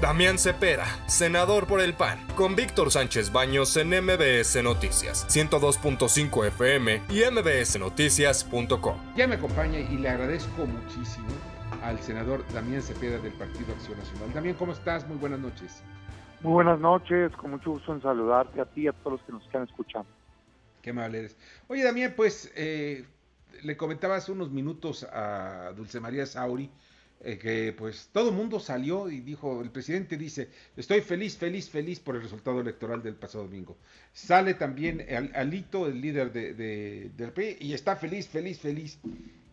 Damián Cepeda, senador por el PAN, con Víctor Sánchez Baños en MBS Noticias, 102.5 FM y mbsnoticias.com. Ya me acompaña y le agradezco muchísimo al senador Damián Cepeda del Partido Acción Nacional. Damián, ¿cómo estás? Muy buenas noches. Muy buenas noches, con mucho gusto en saludarte a ti y a todos los que nos están escuchando. Qué amable eres. Oye, Damián, pues eh, le comentaba hace unos minutos a Dulce María Sauri eh, que pues todo el mundo salió y dijo, el presidente dice, estoy feliz, feliz, feliz por el resultado electoral del pasado domingo. Sale también Alito, el líder de, del PRI, y está feliz, feliz, feliz.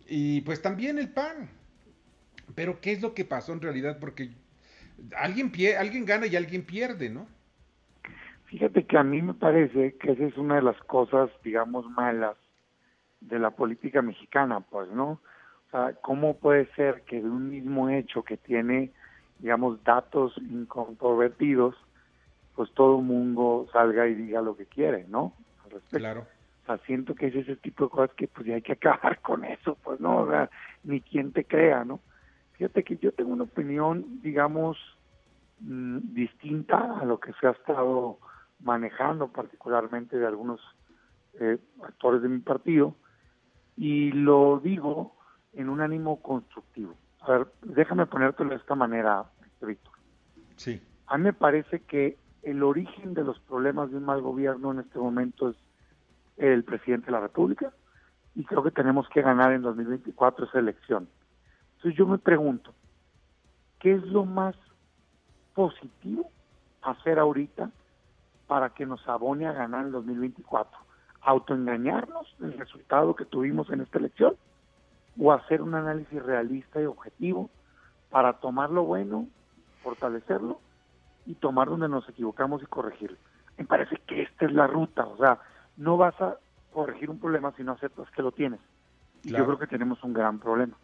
Y pues también el PAN. Pero ¿qué es lo que pasó en realidad? Porque alguien, pie, alguien gana y alguien pierde, ¿no? Fíjate que a mí me parece que esa es una de las cosas, digamos, malas de la política mexicana, pues, ¿no? ¿Cómo puede ser que de un mismo hecho que tiene, digamos, datos incontrovertidos, pues todo el mundo salga y diga lo que quiere, ¿no? Al respecto. Claro. O sea, siento que es ese tipo de cosas que pues ya hay que acabar con eso, pues no, o sea, ni quien te crea, ¿no? Fíjate que yo tengo una opinión, digamos, mm, distinta a lo que se ha estado manejando, particularmente de algunos eh, actores de mi partido, y lo digo en un ánimo constructivo. A ver, déjame ponértelo de esta manera, Víctor. Sí. A mí me parece que el origen de los problemas de un mal gobierno en este momento es el presidente de la República y creo que tenemos que ganar en 2024 esa elección. Entonces yo me pregunto, ¿qué es lo más positivo hacer ahorita para que nos abone a ganar en 2024? ¿Autoengañarnos del resultado que tuvimos en esta elección? O hacer un análisis realista y objetivo para tomar lo bueno, fortalecerlo y tomar donde nos equivocamos y corregirlo. Me parece que esta es la ruta, o sea, no vas a corregir un problema si no aceptas que lo tienes. Y yo creo que tenemos un gran problema.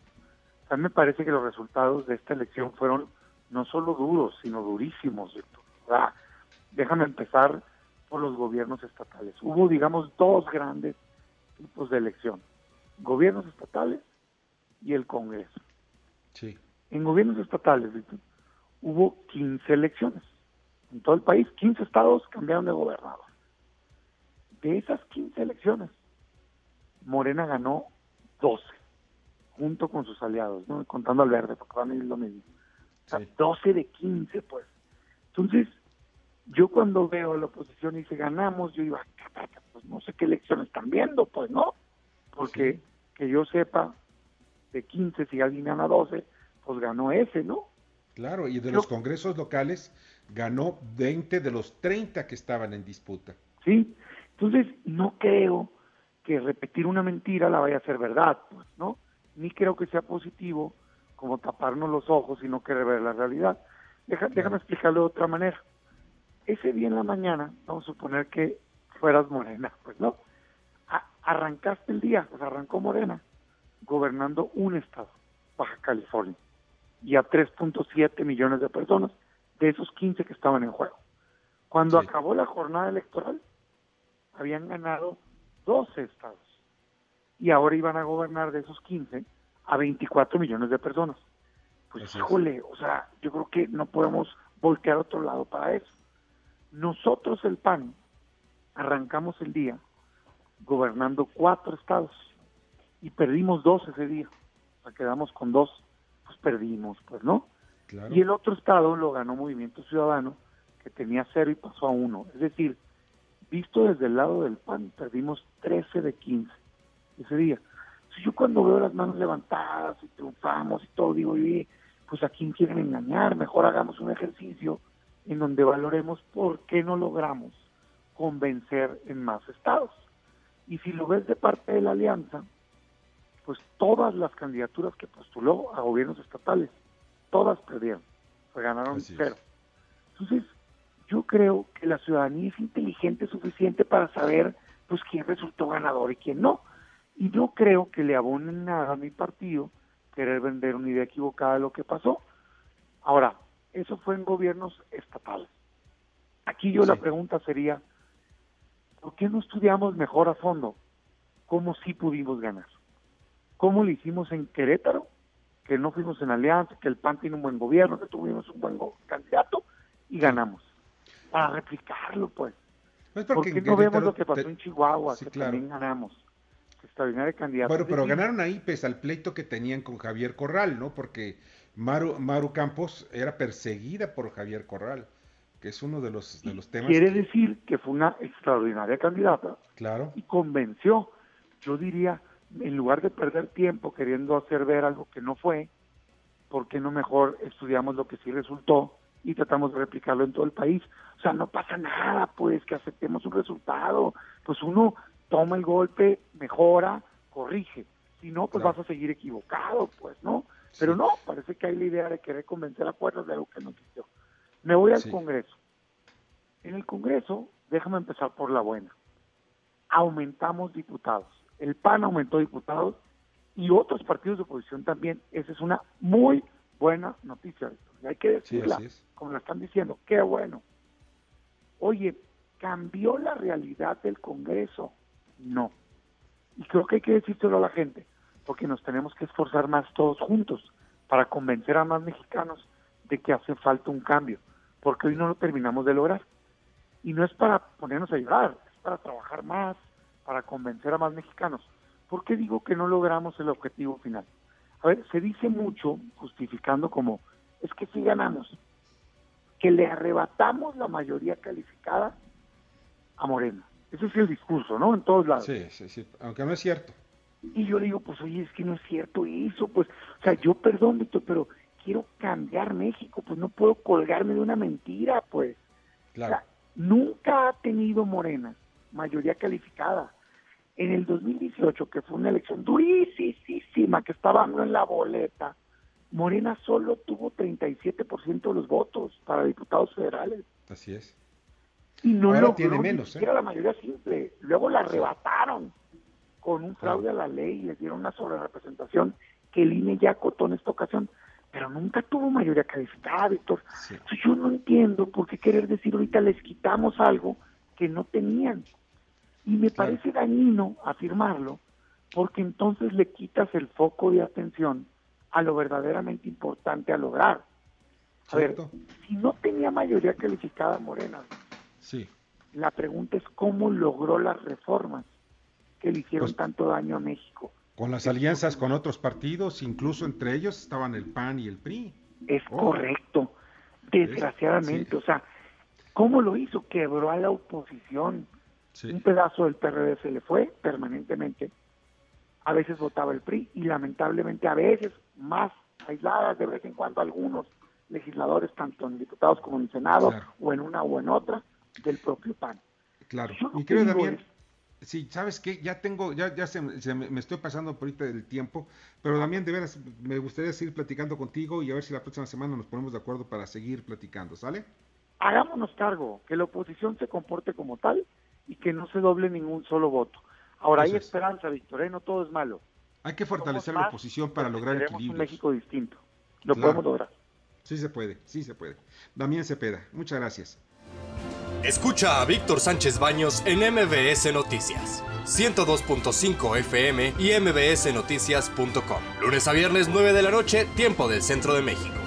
A mí me parece que los resultados de esta elección fueron no solo duros, sino durísimos. Déjame empezar por los gobiernos estatales. Hubo, digamos, dos grandes tipos de elección. Gobiernos estatales y el Congreso. Sí. En gobiernos estatales, hubo 15 elecciones. En todo el país, 15 estados cambiaron de gobernador. De esas 15 elecciones, Morena ganó 12, junto con sus aliados, ¿no? contando al verde, porque van a ir lo mismo. O sea, 12 de 15, pues. Entonces, yo cuando veo a la oposición y dice ganamos, yo digo, pues no sé qué elecciones están viendo, pues no. Porque que yo sepa, de 15, si alguien gana 12, pues ganó ese, ¿no? Claro, y de los congresos locales ganó 20 de los 30 que estaban en disputa. Sí, entonces no creo que repetir una mentira la vaya a ser verdad, pues, ¿no? Ni creo que sea positivo como taparnos los ojos y no querer ver la realidad. Déjame explicarlo de otra manera. Ese día en la mañana, vamos a suponer que fueras morena, pues, ¿no? arrancaste el día, pues arrancó morena gobernando un estado, Baja California, y a 3.7 millones de personas, de esos 15 que estaban en juego. Cuando acabó la jornada electoral, habían ganado 12 estados y ahora iban a gobernar de esos 15 a 24 millones de personas. Pues híjole, o sea, yo creo que no podemos voltear a otro lado para eso. Nosotros el PAN arrancamos el día gobernando cuatro estados y perdimos dos ese día. O sea, quedamos con dos, pues perdimos, pues, ¿no? Y el otro estado lo ganó Movimiento Ciudadano, que tenía cero y pasó a uno. Es decir, visto desde el lado del PAN, perdimos 13 de 15 ese día. Entonces yo cuando veo las manos levantadas y triunfamos y todo, digo, pues a quién quieren engañar, mejor hagamos un ejercicio en donde valoremos por qué no logramos convencer en más estados. Y si lo ves de parte de la alianza, pues todas las candidaturas que postuló a gobiernos estatales, todas perdieron, ganaron cero. Entonces, yo creo que la ciudadanía es inteligente suficiente para saber pues quién resultó ganador y quién no. Y no creo que le abonen nada a mi partido querer vender una idea equivocada de lo que pasó. Ahora, eso fue en gobiernos estatales. Aquí yo la pregunta sería, ¿por qué no estudiamos mejor a fondo cómo sí pudimos ganar? Cómo lo hicimos en Querétaro que no fuimos en alianza, que el PAN tiene un buen gobierno, que tuvimos un buen candidato y ganamos. Para replicarlo, pues. No es porque, porque no vemos lo que pasó te- en Chihuahua, Sí, que claro. también ganamos? Extraordinario candidato. Bueno, pero Sí, ganaron ahí pese al pleito que tenían con Javier Corral, ¿no? Porque Maru, Maru Campos era perseguida por Javier Corral, que es uno de los, de los temas. Quiere que- decir que fue una extraordinaria candidata Claro, y convenció. Yo diría, en lugar de perder tiempo queriendo hacer ver algo que no fue, ¿por qué no mejor estudiamos lo que sí resultó y tratamos de replicarlo en todo el país? O sea, no pasa nada, pues, que aceptemos un resultado. Pues uno toma el golpe, mejora, corrige. Si no, pues Claro. vas a seguir equivocado, pues, ¿no? Pero no, parece que hay la idea de querer convencer a fuerzas de algo que no existió. Me voy al Sí. Congreso. En el Congreso, déjame empezar por la buena. Aumentamos diputados. El PAN aumentó diputados y otros partidos de oposición también. Esa es una muy buena noticia, Víctor. Y hay que decirla, como la están diciendo. Qué bueno. Oye, ¿cambió la realidad del Congreso? No. Y creo que hay que decírselo a la gente, porque nos tenemos que esforzar más todos juntos para convencer a más mexicanos de que hace falta un cambio, porque hoy no lo terminamos de lograr. Y no es para ponernos a llorar, es para trabajar más, para convencer a más mexicanos. ¿Por qué digo que no logramos el objetivo final? A ver, se dice mucho, justificando como, es que sí ganamos, que le arrebatamos la mayoría calificada a Morena. Ese es el discurso, ¿no? En todos lados. Sí, sí, sí, aunque no es cierto. Y yo le digo, pues oye, es que no es cierto eso, pues, o sea, yo perdón, Víctor, pero quiero cambiar México, pues no puedo colgarme de una mentira, pues. O Claro, sea, nunca ha tenido Morena mayoría calificada. En el 2018, que fue una elección durísima, que estaba en la boleta, Morena solo tuvo 37% de los votos para diputados federales. así es. Y no Ahora logró tiene ni menos, ¿eh? siquiera la mayoría simple. Luego la arrebataron con un fraude a la ley y les dieron una sobrerepresentación que el INE ya acotó en esta ocasión. Pero nunca tuvo mayoría calificada, Víctor. Sí. Entonces, yo no entiendo por qué querer decir ahorita les quitamos algo que no tenían. Y me Claro. parece dañino afirmarlo, porque entonces le quitas el foco de atención a lo verdaderamente importante a lograr. A ver, si no tenía mayoría calificada Morena, Sí. la pregunta es cómo logró las reformas que le hicieron Pues- tanto daño a México. Con las alianzas con otros partidos, incluso entre ellos estaban el PAN y el PRI. Es Oh. correcto, desgraciadamente. Sí. O sea, ¿cómo lo hizo? Quebró a la oposición. Sí. Un pedazo del PRD se le fue permanentemente. A veces votaba el PRI y lamentablemente a veces, más aisladas de vez en cuando algunos legisladores, tanto en diputados como en el Senado, Claro. o en una o en otra, del propio PAN. Claro. Yo Mi que querido sí, ¿sabes qué? Ya tengo, ya, ya se, se me, me estoy pasando por ahorita del tiempo, pero Damián, de veras, me gustaría seguir platicando contigo y a ver si la próxima semana nos ponemos de acuerdo para seguir platicando, ¿sale? hagámonos cargo, que la oposición se comporte como tal y que no se doble ningún solo voto. Ahora hay es. esperanza, Víctor, ¿eh? no todo es malo. Hay que fortalecer la oposición para lograr queremos un. México distinto. Lo Claro. podemos lograr. Sí se puede, sí se puede. Damián Cepeda, muchas gracias. Escucha a Víctor Sánchez Baños en MBS Noticias. 102.5 FM y mbsnoticias.com. Lunes a viernes 9 de la noche, tiempo del centro de México.